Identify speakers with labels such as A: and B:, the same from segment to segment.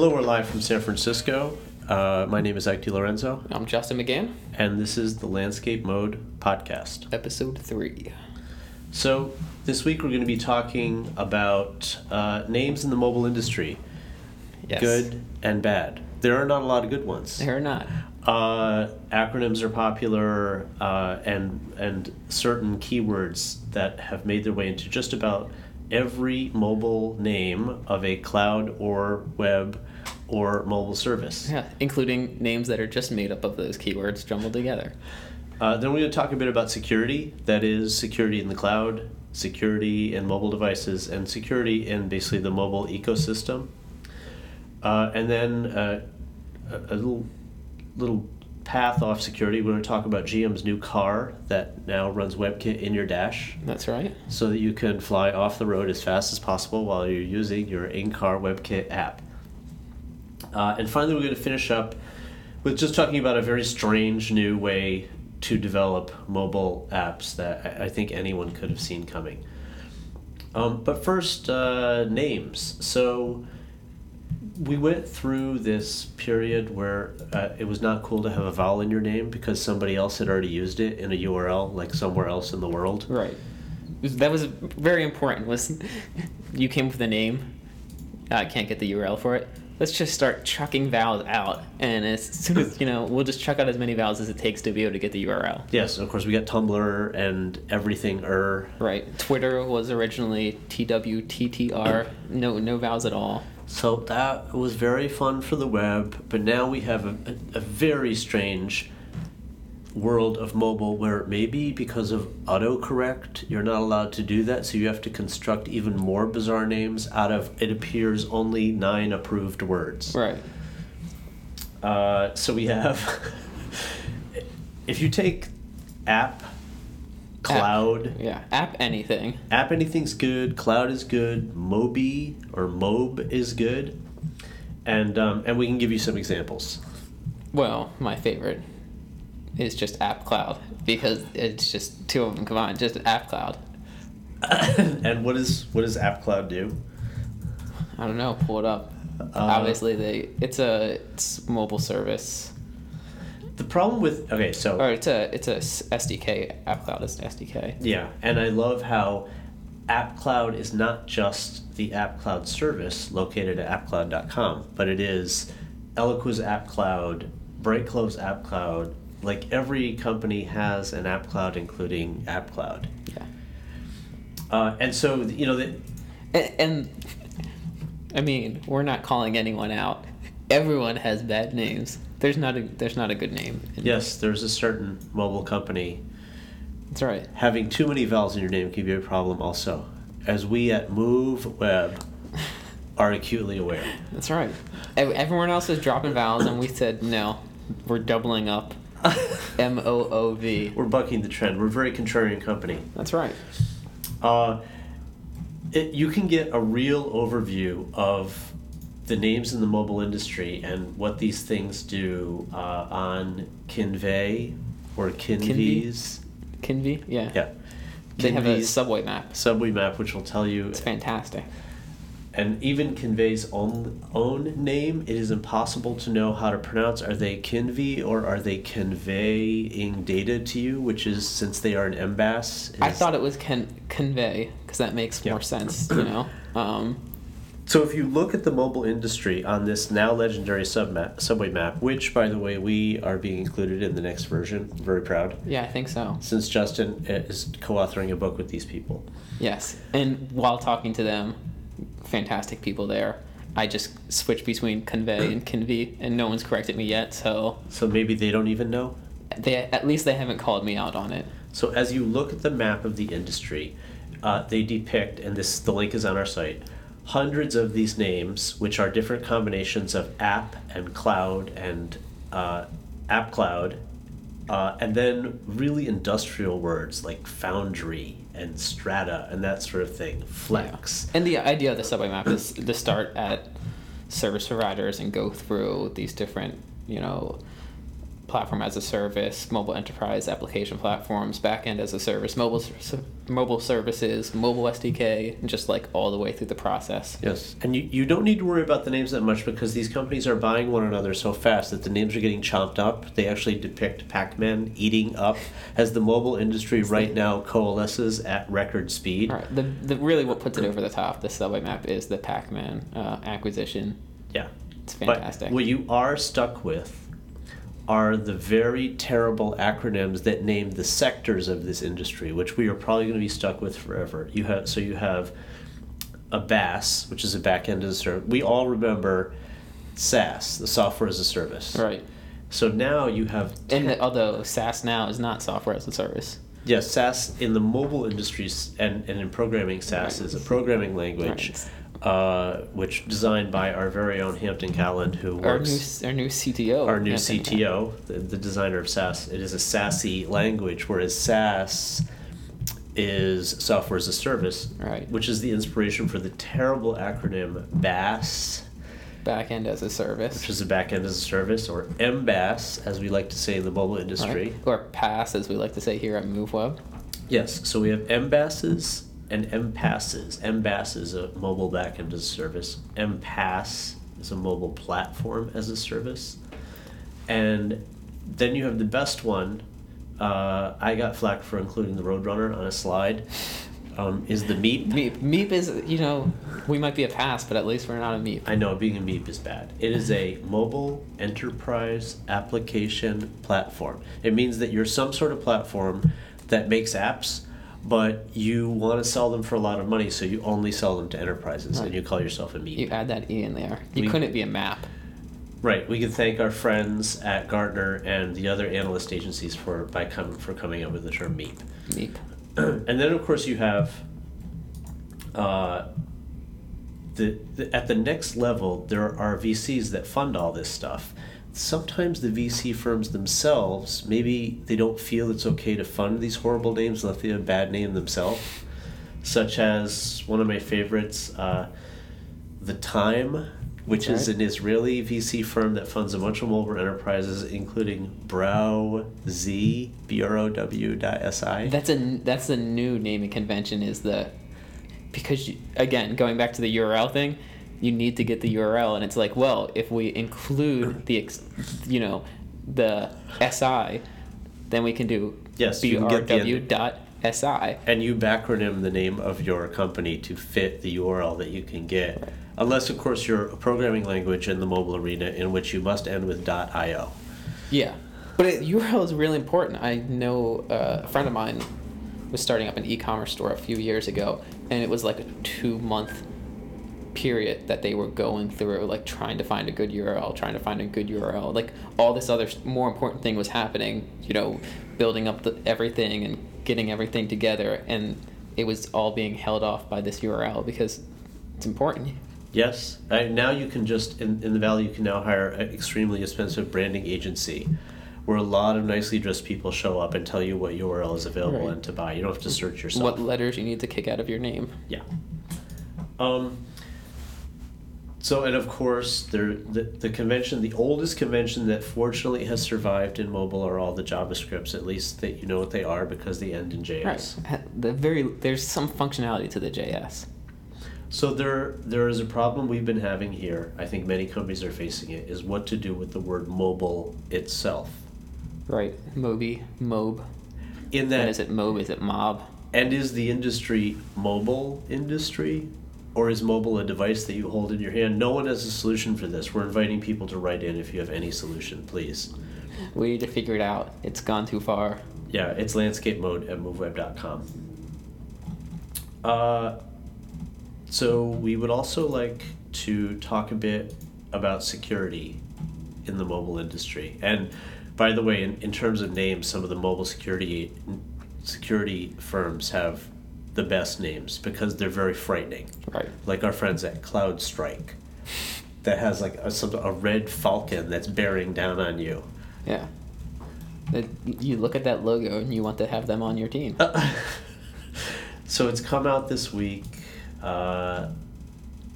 A: Hello, we're live from San Francisco. Uh, my name is Ike DiLorenzo,
B: I'm Justin McGann,
A: and this is the Landscape Mode podcast.
B: episode three.
A: So, this week we're going to be talking about uh, names in the mobile industry
B: Yes.
A: good and bad. There are not a lot of good ones.
B: There are not.
A: Uh, acronyms are popular, uh, and and certain keywords that have made their way into just about every mobile name of a cloud or web or mobile service.
B: Yeah, including names that are just made up of those keywords jumbled together.
A: Uh, then we're going to talk a bit about security. That is security in the cloud, security in mobile devices, and security in basically the mobile ecosystem. Uh, and then uh, a, a little little path off security. We're going to talk about GM's new car that now runs WebKit in your dash,
B: That's right.
A: so that you can fly off the road as fast as possible while you're using your in-car WebKit app. Uh, and finally, we're going to finish up with just talking about a very strange new way to develop mobile apps that I think anyone could have seen coming. Um, but first, uh, names. So we went through this period where uh, it was not cool to have a vowel in your name because somebody else had already used it in a URL, like somewhere else in the world.
B: Right. That was very important. Was you came with a name? I can't get the URL for it. Let's just start chucking vowels out, and as soon as you know, we'll just chuck out as many vowels as it takes to be able to get the URL.
A: Yes, of course, we got Tumblr and everything er.
B: Right. Twitter was originally TWTTR. No, no vowels at all.
A: So that was very fun for the web, but now we have a, a, a very strange world of mobile where maybe because of autocorrect you're not allowed to do that, so you have to construct even more bizarre names out of it appears only nine approved words.
B: Right.
A: Uh, so we have, if you take app, cloud,
B: Yeah. App anything.
A: app anything's good, cloud is good, Mobi or Mob is good, and um, and we can give you some examples.
B: Well, my favorite is just App Cloud because it's just two of them combined. Just App Cloud.
A: and what is what does App Cloud do?
B: I don't know. Pull it up.
A: Uh,
B: Obviously, they it's a it's mobile service
A: The problem with okay, so
B: or it's a it's a SDK. App Cloud is an SDK.
A: Yeah, and I love how App Cloud is not just the App Cloud service located at appcloud.com, but it is Eloqua's App Cloud, Brightcove's App Cloud. Like every company has an App Cloud, including App Cloud.
B: Yeah.
A: Uh, and so, you know, the,
B: And, and I mean, we're not calling anyone out. Everyone has bad names. There's not a there's not a good name.
A: yes, there's a certain mobile company
B: That's right.
A: having too many vowels in your name can be a problem also, as we at Moovweb are acutely aware.
B: That's right. Everyone else is dropping vowels, and we said no. We're doubling up. M O O V.
A: We're bucking the trend. We're a very contrarian company.
B: That's right.
A: Uh, it, you can get a real overview of the names in the mobile industry and what these things do uh, on Kinvey or Kinvies.
B: Kinvi? Yeah.
A: Yeah.
B: They have a subway map.
A: subway map, which will tell you,
B: It's fantastic.
A: And even Kinvey's own own name, it is impossible to know how to pronounce. Are they Kinvey or are they conveying data to you? Which is since they are an MBAS.
B: I thought it was con- convey because that makes
A: Yeah.
B: more sense, you know. Um,
A: So if you look at the mobile industry on this now legendary subway map, which by the way we are being included in the next version, very proud,
B: yeah, I think so.
A: since Justin is co-authoring a book with these people.
B: Yes, and while talking to them, fantastic people there. I just switch between convey and convey, and no one's corrected me yet. So
A: So maybe they don't even know.
B: they at least they haven't called me out on it.
A: So as you look at the map of the industry, uh, they depict, and this the link is on our site, hundreds of these names, which are different combinations of app and cloud and uh, app cloud, uh, and then really industrial words like foundry and strata and that sort of thing, flex.
B: And the idea of the subway map is to start at service providers and go through these different, you know, platform as a service, mobile enterprise application platforms, backend as a service, mobile mobile services, mobile SDK, and just like all the way through the process.
A: Yes, and you, you don't need to worry about the names that much because these companies are buying one another so fast that the names are getting chopped up. They actually depict Pac-Man eating up as the mobile industry right now coalesces at record speed.
B: All right. The, the really what puts it over the top, the subway map, is the Pac-Man uh, acquisition.
A: Yeah,
B: It's fantastic.
A: But what you are stuck with are the very terrible acronyms that name the sectors of this industry, which we are probably going to be stuck with forever. You have so you have a BAS, which is a back end as a service. We all remember SaaS, the software as a service.
B: right.
A: So now you have
B: And the, although SaaS now is not software as a service.
A: yes, SaaS in the mobile industries and, and in programming, Sass
B: Right.
A: is a programming language. Uh, which designed by our very own Hampton Catlin, who
B: Our
A: works
B: new, our new CTO.
A: our new
B: Anthony
A: CTO, the, the designer of Sass, it is a sassy language, whereas SAS is software as a service,
B: Right.
A: which is the inspiration for the terrible acronym BAS,
B: Backend as a service.
A: which is a backend as a service, or MBAS, as we like to say in the mobile industry.
B: Right? Or pass, as we like to say here at Moovweb.
A: Yes, so we have MBASs and MPASs. MBAS is a mobile backend as a service. MPAS is a mobile platform as a service. And then you have the best one. Uh, I got flack for including the Roadrunner on a slide. Um, is the Meep.
B: Meep. Meep is, you know, we might be a pass, but at least we're not a Meep.
A: I know being a Meep is bad. It is a mobile enterprise application platform. It means that you're some sort of platform that makes apps, but you want to sell them for a lot of money, so you only sell them to enterprises, and you call yourself a Meep.
B: You add that E in there. You
A: We-
B: couldn't be a map.
A: Right. We can thank our friends at Gartner and the other analyst agencies for by com- for coming up with the term Meep.
B: Meep.
A: and then of course you have uh, the, the at the next level there are VCs that fund all this stuff. Sometimes the VC firms themselves maybe they don't feel it's okay to fund these horrible names unless they have a bad name themselves, such as one of my favorites, uh, the Time. Which
B: That's
A: is an Israeli VC firm that funds a bunch of mobile enterprises, including Brow Z, B R O W dot S I.
B: That's a that's the new naming convention is the because you, again going back to the URL thing, you need to get the URL and it's like well if we include the ex, you know the SI, then we can do
A: Yes, you can get the
B: brw dot SI.
A: and you backronym the name of your company to fit the URL that you can get. Unless, of course, you're a programming language in the mobile arena in which you must end with .io.
B: Yeah, but it, URL is really important. I know uh, a friend of mine was starting up an e-commerce store a few years ago, and it was like a two-month period that they were going through, like trying to find a good URL, trying to find a good URL. Like all this other more important thing was happening. You know, building up the, everything and getting everything together, and it was all being held off by this URL because it's important.
A: Yes, now you can just, in, in the Valley, you can now hire an extremely expensive branding agency where a lot of nicely dressed people show up and tell you what URL is available
B: Right.
A: and to buy. You don't have to search yourself.
B: What letters you need to kick out of your name.
A: Yeah. Um, so, and of course, there the, the convention, the oldest convention that fortunately has survived in mobile are all the JavaScripts. At least that you know what they are because they end in JS.
B: Right. The very there's some functionality to the JS.
A: So there there is a problem we've been having here. I think many companies are facing it. Is what to do with the word mobile itself.
B: Right. Moby, Mob.
A: In that,
B: And is it Mob? Is it Mob?
A: and is the industry mobile industry, or is mobile a device that you hold in your hand? No one has a solution for this. We're inviting people to write in if you have any solution, please.
B: We need to figure it out. It's gone too far.
A: Yeah, it's landscape mode at moovweb.com. Uh, so we would also like to talk a bit about security in the mobile industry. And by the way, in, in terms of names, some of the mobile security security firms have the best names because they're very frightening.
B: Right.
A: Like our friends at CrowdStrike, that has like a, some, a red falcon that's bearing down on you.
B: Yeah. That you look at that logo and you want to have them on your team.
A: so it's come out this week. Uh,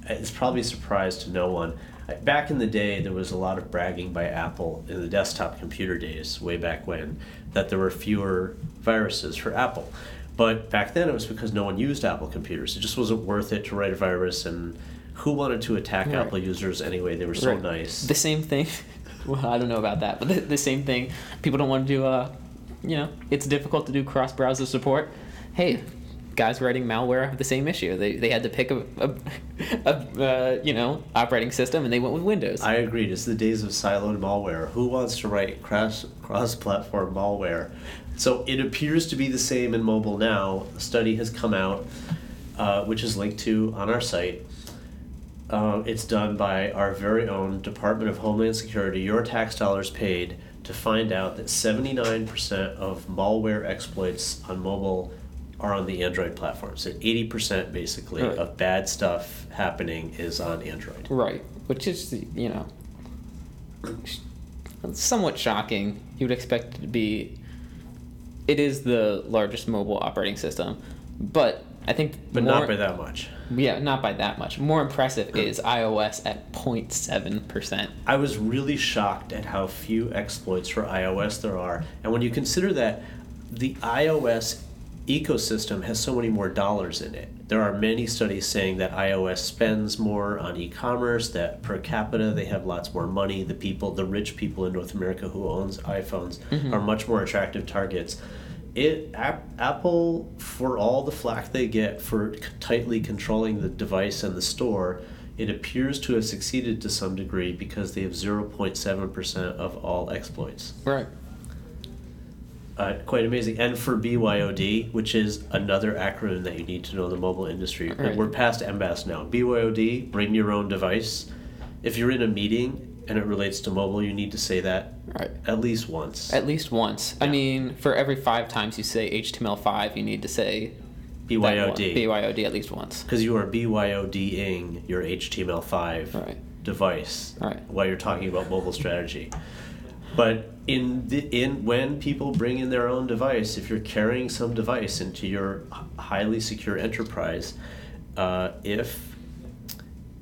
A: it's probably a surprise to no one. back in the day, there was a lot of bragging by Apple in the desktop computer days, way back when, that there were fewer viruses for Apple. But back then, it was because no one used Apple computers. It just wasn't worth it to write a virus, and who wanted to attack
B: Right.
A: Apple users anyway? They were so
B: Right.
A: nice.
B: The same thing. Well, I don't know about that, but the, the same thing. People don't want to do. Uh, you know, it's difficult to do cross-browser support. Hey, guys writing malware have the same issue. They, they had to pick a, a, a uh, you know operating system, and they went with Windows.
A: I agree. It's the days of siloed malware. Who wants to write cross cross platform malware? So it appears to be the same in mobile now. A study has come out, uh, which is linked to on our site. Uh, it's done by our very own Department of Homeland Security, your tax dollars paid, to find out that 79% of malware exploits on mobile are on the Android platform. So 80% basically
B: Right.
A: of bad stuff happening is on Android.
B: Right, which is you know somewhat shocking. You would expect it to be. It is the largest mobile operating system, but I think
A: But
B: more,
A: not by that much.
B: Yeah, not by that much. More impressive is iOS at 0.7 percent.
A: I was really shocked at how few exploits for iOS there are. And when you consider that the iOS ecosystem has so many more dollars in it, there are many studies saying that iOS spends more on e commerce, that per capita they have lots more money. The people, the rich people in North America who owns iPhones mm-hmm. are much more attractive targets. It App, Apple, for all the flack they get for tightly controlling the device and the store, it appears to have succeeded to some degree because they have 0.7% of all exploits.
B: Right.
A: Uh, quite amazing. And for BYOD, which is another acronym that you need to know in the mobile industry,
B: Right.
A: we're past MBAS now. BYOD, bring your own device. If you're in a meeting and it relates to mobile, you need to say that
B: Right.
A: at least once.
B: At least once. I mean, for every five times you say HTML5, you need to say
A: BYOD.
B: BYOD at least once.
A: Because you are BYODing your HTML5
B: Right.
A: device
B: Right.
A: while you're talking about mobile strategy. But in the, in when people bring in their own device, if you're carrying some device into your highly secure enterprise, uh, if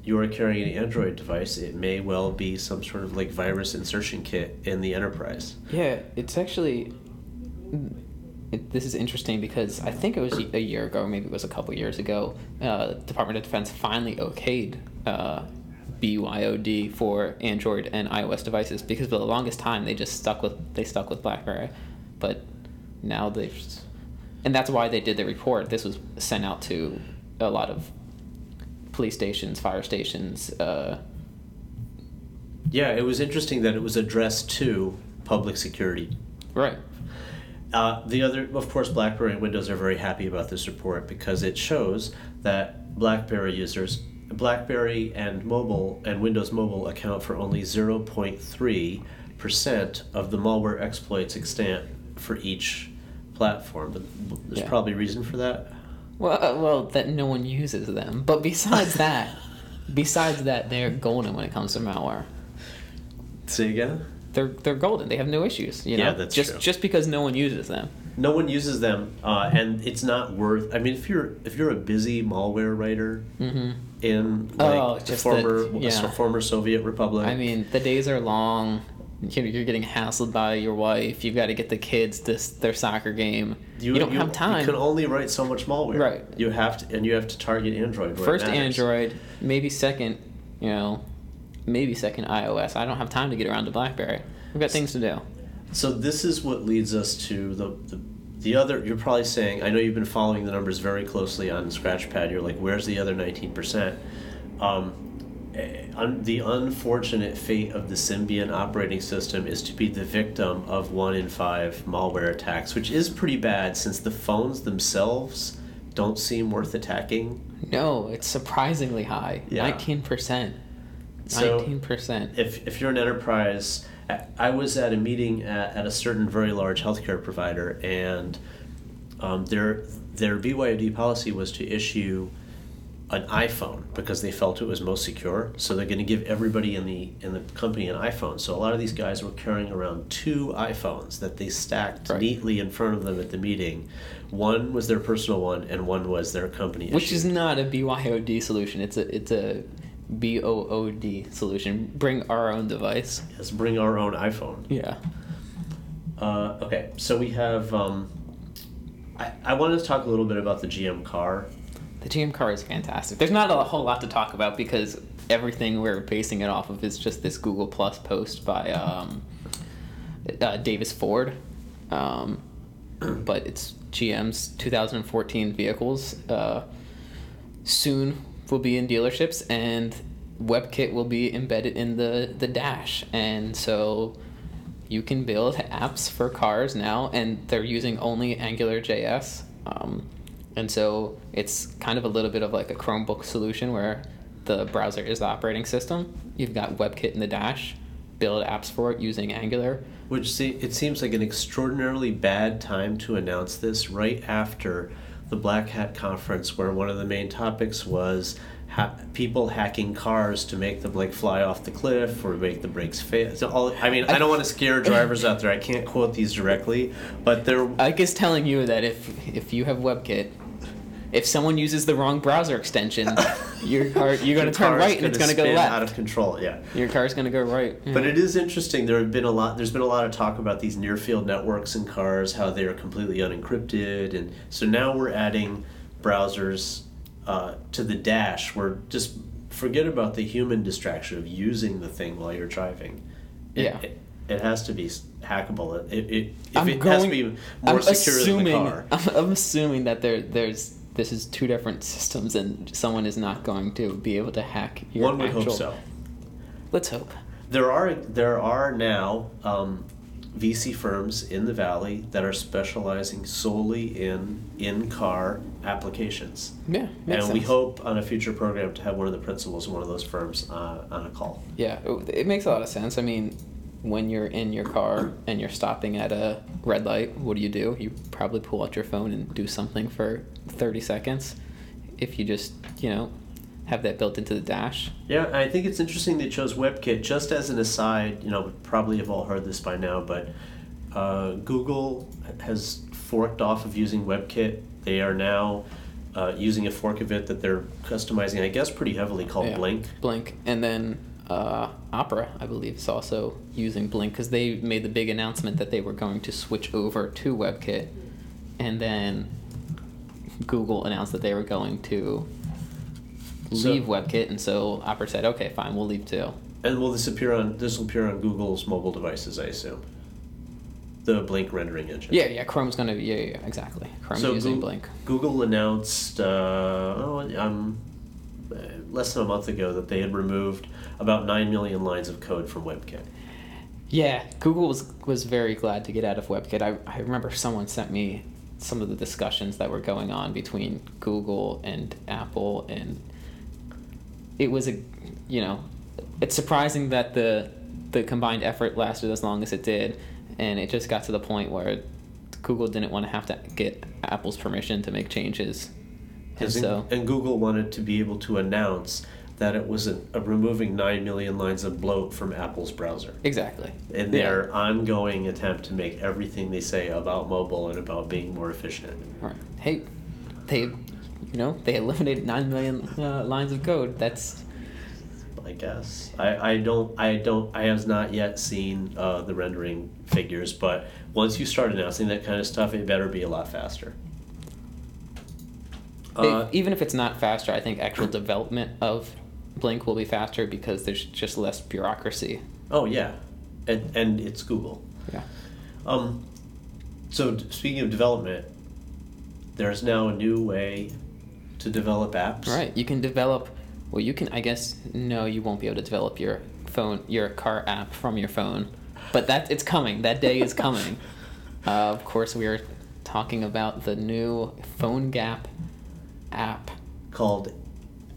A: you are carrying an Android device, it may well be some sort of like virus insertion kit in the enterprise.
B: Yeah, it's actually. It, this is interesting because I think it was a year ago, maybe it was a couple years ago. Uh, Department of Defense finally okayed uh, BYOD for Android and iOS devices because for the longest time they just stuck with they stuck with BlackBerry, but now they've, and that's why they did the report. This was sent out to a lot of police stations, fire stations. Uh,
A: Yeah, it was interesting that it was addressed to public security
B: right.
A: Uh, the other, of course, BlackBerry and Windows are very happy about this report because it shows that BlackBerry users, BlackBerry and mobile and Windows Mobile account for only 0.3 percent of the malware exploits extant for each platform. But There's
B: Yeah.
A: probably a reason for that.
B: Well, uh, well, that no one uses them. But besides that, besides that, they're golden when it comes to malware.
A: Say again.
B: They're they're golden. They have no issues. You know,
A: Yeah, that's
B: just
A: true.
B: just because no one uses them.
A: No one uses them, uh, and it's not worth. I mean, if you're if you're a busy malware writer
B: hmm
A: in like
B: Oh,
A: the former
B: that- yeah.
A: former Soviet republic,
B: I mean, the days are long. You're you're getting hassled by your wife. You've got to get the kids this their soccer game. You, don't have time.
A: You can only write so much malware.
B: Right.
A: You have to, and you have to target Android.
B: First. Android, maybe second. You know, maybe second iOS. I don't have time to get around to BlackBerry. We've got things to do.
A: So this is what leads us to the, the the other. You're probably saying, I know you've been following the numbers very closely on Scratchpad. You're like, where's the other 19 percent? Um, eh, un, the unfortunate fate of the Symbian operating system is to be the victim of one in five malware attacks, which is pretty bad since the phones themselves don't seem worth attacking.
B: No, it's surprisingly high.
A: Yeah.
B: Nineteen percent.
A: So-
B: Nineteen percent.
A: if if you're an enterprise, I- was at a meeting at, at a certain very large healthcare provider, and um, their their BYOD policy was to issue an iPhone because they felt it was most secure. So they're going to give everybody in the in the company an iPhone. So a lot of these guys were carrying around two iPhones that they stacked
B: Right.
A: neatly in front of them at the meeting. One was their personal one, and one was their company.
B: Which is not a BYOD solution. It's a it's a B O O D solution. Bring our own device.
A: Let's bring our own iPhone.
B: Yeah.
A: Uh, okay, so we have. Um, I, I wanted to talk a little bit about the GM car.
B: The GM car is fantastic. There's not a whole lot to talk about because everything we're basing it off of is just this Google Plus post by um, uh, Davis Ford. Um, but it's GM's 2014 vehicles. Uh, soon will be in dealerships, and WebKit will be embedded in the, the dash. And so you can build apps for cars now, and they're using only AngularJS. Um, and so it's kind of a little bit of like a Chromebook solution where the browser is the operating system. You've got WebKit in the dash, build apps for it using Angular.
A: Which see, it seems like an extraordinarily bad time to announce this right after the Black Hat conference, where one of the main topics was ha- people hacking cars to make them like fly off the cliff or make the brakes fail. So all, I mean, I don't want to scare drivers out there. I can't quote these directly, but they're
B: Ike is telling you that if if you have WebKit, if someone uses the wrong browser extension, your car you're going to turn right and it's going to go left.
A: out of control. Yeah.
B: Your car's going to go right.
A: But it is interesting. There have been a lot. There's been a lot of talk about these near field networks in cars, how they are completely unencrypted, and so now we're adding browsers uh, to the dash. Where just forget about the human distraction of using the thing while you're driving. It,
B: Yeah.
A: It, it has to be hackable. It, it, it if
B: I'm
A: it has
B: going-
A: to be more
B: I'm
A: secure
B: assuming,
A: than the car.
B: I'm, I'm assuming that there there's this is two different systems and someone is not going to be able to hack your
A: One would
B: actual.
A: hope so.
B: Let's hope.
A: There are there are now um, VC firms in the valley that are specializing solely in in car applications.
B: Yeah,
A: and
B: makes
A: we hope on a future program to have one of the principals of one of those firms uh, on a call.
B: Yeah, it- it makes a lot of sense. I mean, when you're in your car and you're stopping at a red light, what do you do? You probably pull out your phone and do something for 30 seconds. If you just, you know, have that built into the dash.
A: Yeah, I think it's interesting they chose WebKit. Just as an aside, you know, probably have all heard this by now, but uh, Google has forked off of using WebKit. They are now uh, using a fork of it that they're customizing, I guess, pretty heavily called
B: Yeah,
A: Blink.
B: Blink. And then uh, Opera, I believe, is also using Blink because they made the big announcement that they were going to switch over to WebKit. And then Google announced that they were going to
A: So-
B: leave WebKit. And so Opera said, okay, fine, we'll leave too.
A: And will this appear on this will appear on Google's mobile devices, I assume. The Blink rendering engine.
B: Yeah, yeah, Chrome's going to, yeah, yeah, exactly. Chrome's
A: So
B: using
A: Goo-
B: Blink.
A: Google announced uh, oh, um, Uh, less than a month ago that they had removed about nine million lines of code from WebKit.
B: Yeah, Google was was very glad to get out of WebKit. I, I remember someone sent me some of the discussions that were going on between Google and Apple, and it was a, you know, it's surprising that the the combined effort lasted as long as it did, and it just got to the point where Google didn't want to have to get Apple's permission to make changes, and so
A: and Google wanted to be able to announce that it was a, a removing nine million lines of bloat from Apple's browser.
B: exactly
A: In
B: Yeah.
A: their ongoing attempt to make everything they say about mobile and about being more efficient.
B: Right. Hey, they, you know, they eliminated nine million uh, lines of code. That's
A: I guess I, I don't I don't I have not yet seen uh, the rendering figures, but once you start announcing that kind of stuff, it better be a lot faster. Uh,
B: it- even if it's not faster, I think actual development of Blink will be faster because there's just less bureaucracy.
A: oh yeah, and and it's Google.
B: Yeah.
A: Um, so speaking of development, there's now a new way to develop apps.
B: Right. You can develop. Well, you can. I guess no, you won't be able to develop your phone, your car app from your phone, but that it's coming. That day is coming. uh, of course, we are talking about the new PhoneGap app.
A: Called.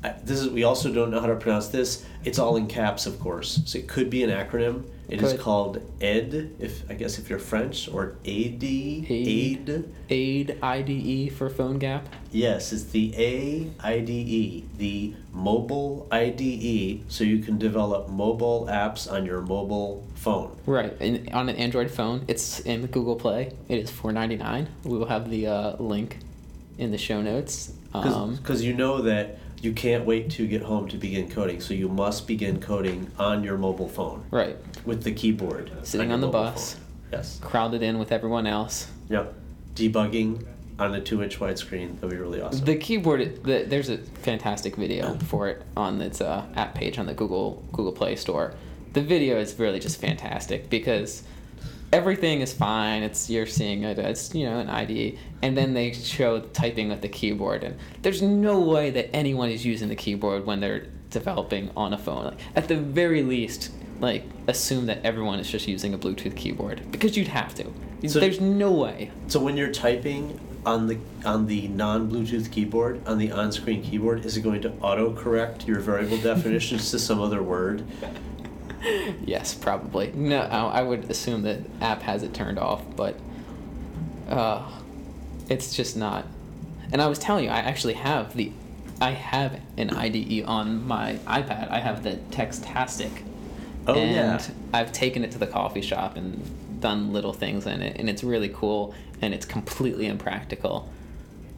A: uh, This is. We also don't know how to pronounce this. It's all in caps, of course. So it could be an acronym. It is
B: Could.
A: called ED. If I guess if you're French or AD. AID.
B: Aid IDE for PhoneGap.
A: Yes, it's the AIDE, the mobile IDE, so you can develop mobile apps on your mobile phone.
B: Right, and on an Android phone, it's in Google Play. It is four ninety nine. We will have the uh, link in the show notes.
A: Because
B: Um,
A: you know that you can't wait to get home to begin coding. So you must begin coding on your mobile phone
B: Right.
A: with the keyboard.
B: Sitting
A: your
B: on the bus.
A: phone. Yes.
B: Crowded in with everyone else.
A: Yep. Debugging on a two-inch widescreen. That'd be really awesome.
B: The keyboard, the, there's a fantastic video for it on its uh, app page on the Google Google Play Store. The video is really just fantastic because everything is fine. It's you're seeing it. It's you know an IDE, and then they show typing with the keyboard, and there's no way that anyone is using the keyboard when they're developing on a phone. Like, at the very least, like assume that everyone is just using a Bluetooth keyboard because you'd have to.
A: So-
B: there's no way.
A: So when you're typing on the on the non-Bluetooth keyboard on the on-screen keyboard, is it going to auto-correct your variable definitions to some other word?
B: Yes, probably. No, I would assume that app has it turned off, but uh, it's just not. And I was telling you, I actually have the, I have an IDE on my iPad. I have the Textastic.
A: Oh,
B: and
A: yeah.
B: I've taken it to the coffee shop and done little things in it, and it's really cool, and it's completely impractical.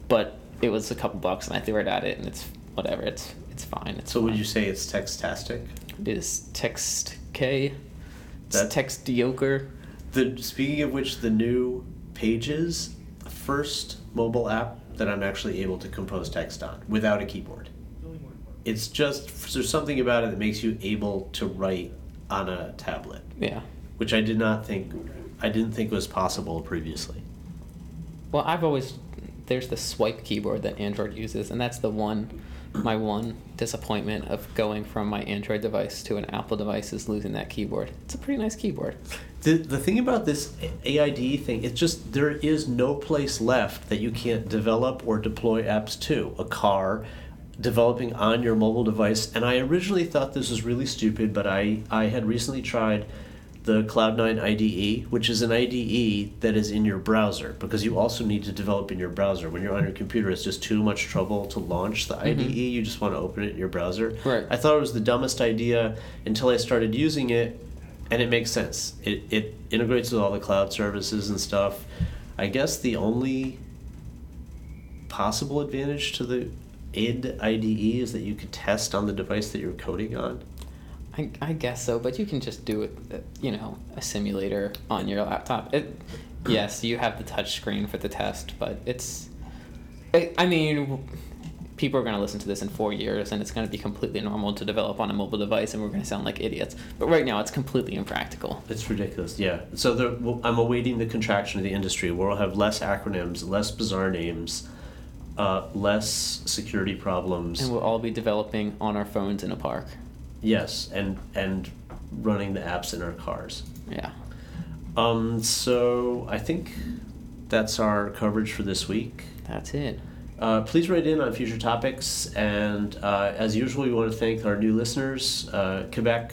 B: But it was a couple bucks, and I threw it at it, and it's whatever. It's it's fine. It's
A: So would you say it's textastic?
B: It is text It's
A: That-
B: text Dioker.
A: The speaking of which, the new Pages, the first mobile app that I'm actually able to compose text on without a keyboard. It's just there's something about it that makes you able to write on a tablet,
B: Yeah.
A: which I did not think I didn't think was possible previously.
B: Well, I've always there's the swipe keyboard that Android uses, and that's the one my one disappointment of going from my Android device to an Apple device is losing that keyboard. It's a pretty nice keyboard.
A: The, the thing about this AIDE thing, it's just there is no place left that you can't develop or deploy apps to. A car, developing on your mobile device. And I originally thought this was really stupid, but I, I had recently tried the Cloud9 IDE, which is an IDE that is in your browser because you also need to develop in your browser. When you're on your computer, it's just too much trouble to launch the IDE. Mm-hmm. You just want to open it in your browser.
B: Right.
A: I thought it was the dumbest idea until I started using it, and it makes sense. It, it integrates with all the cloud services and stuff. I guess the only possible advantage to the id IDE is that you could test on the device that you're coding on.
B: I, I guess so, but you can just do it, uh, you know, a simulator on your laptop. It, yes, you have the touch screen for the test, but it's, I, I mean, people are going to listen to this in four years, and it's going to be completely normal to develop on a mobile device, and we're going to sound like idiots. But right now, it's completely impractical.
A: It's ridiculous, yeah. So the, well, I'm awaiting the contraction of the industry where we'll have less acronyms, less bizarre names, uh, less security problems.
B: And we'll all be developing on our phones in a park.
A: Yes, and and running the apps in our cars.
B: Yeah.
A: Um, so I think that's our coverage for this week.
B: That's it.
A: Uh, please write in on future topics, and uh, as usual, we want to thank our new listeners: uh, Quebec,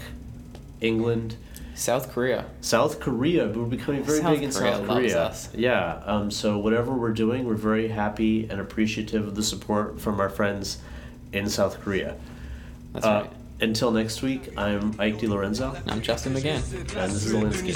A: England,
B: South Korea.
A: South Korea. We're becoming very
B: South
A: big in
B: Korea
A: South Korea.
B: us.
A: Yeah. Um, so whatever we're doing, we're very happy and appreciative of the support from our friends in South Korea.
B: That's
A: Uh,
B: right.
A: Until next week, I'm Ike DiLorenzo.
B: And I'm Justin McGann.
A: And this is The Landscape.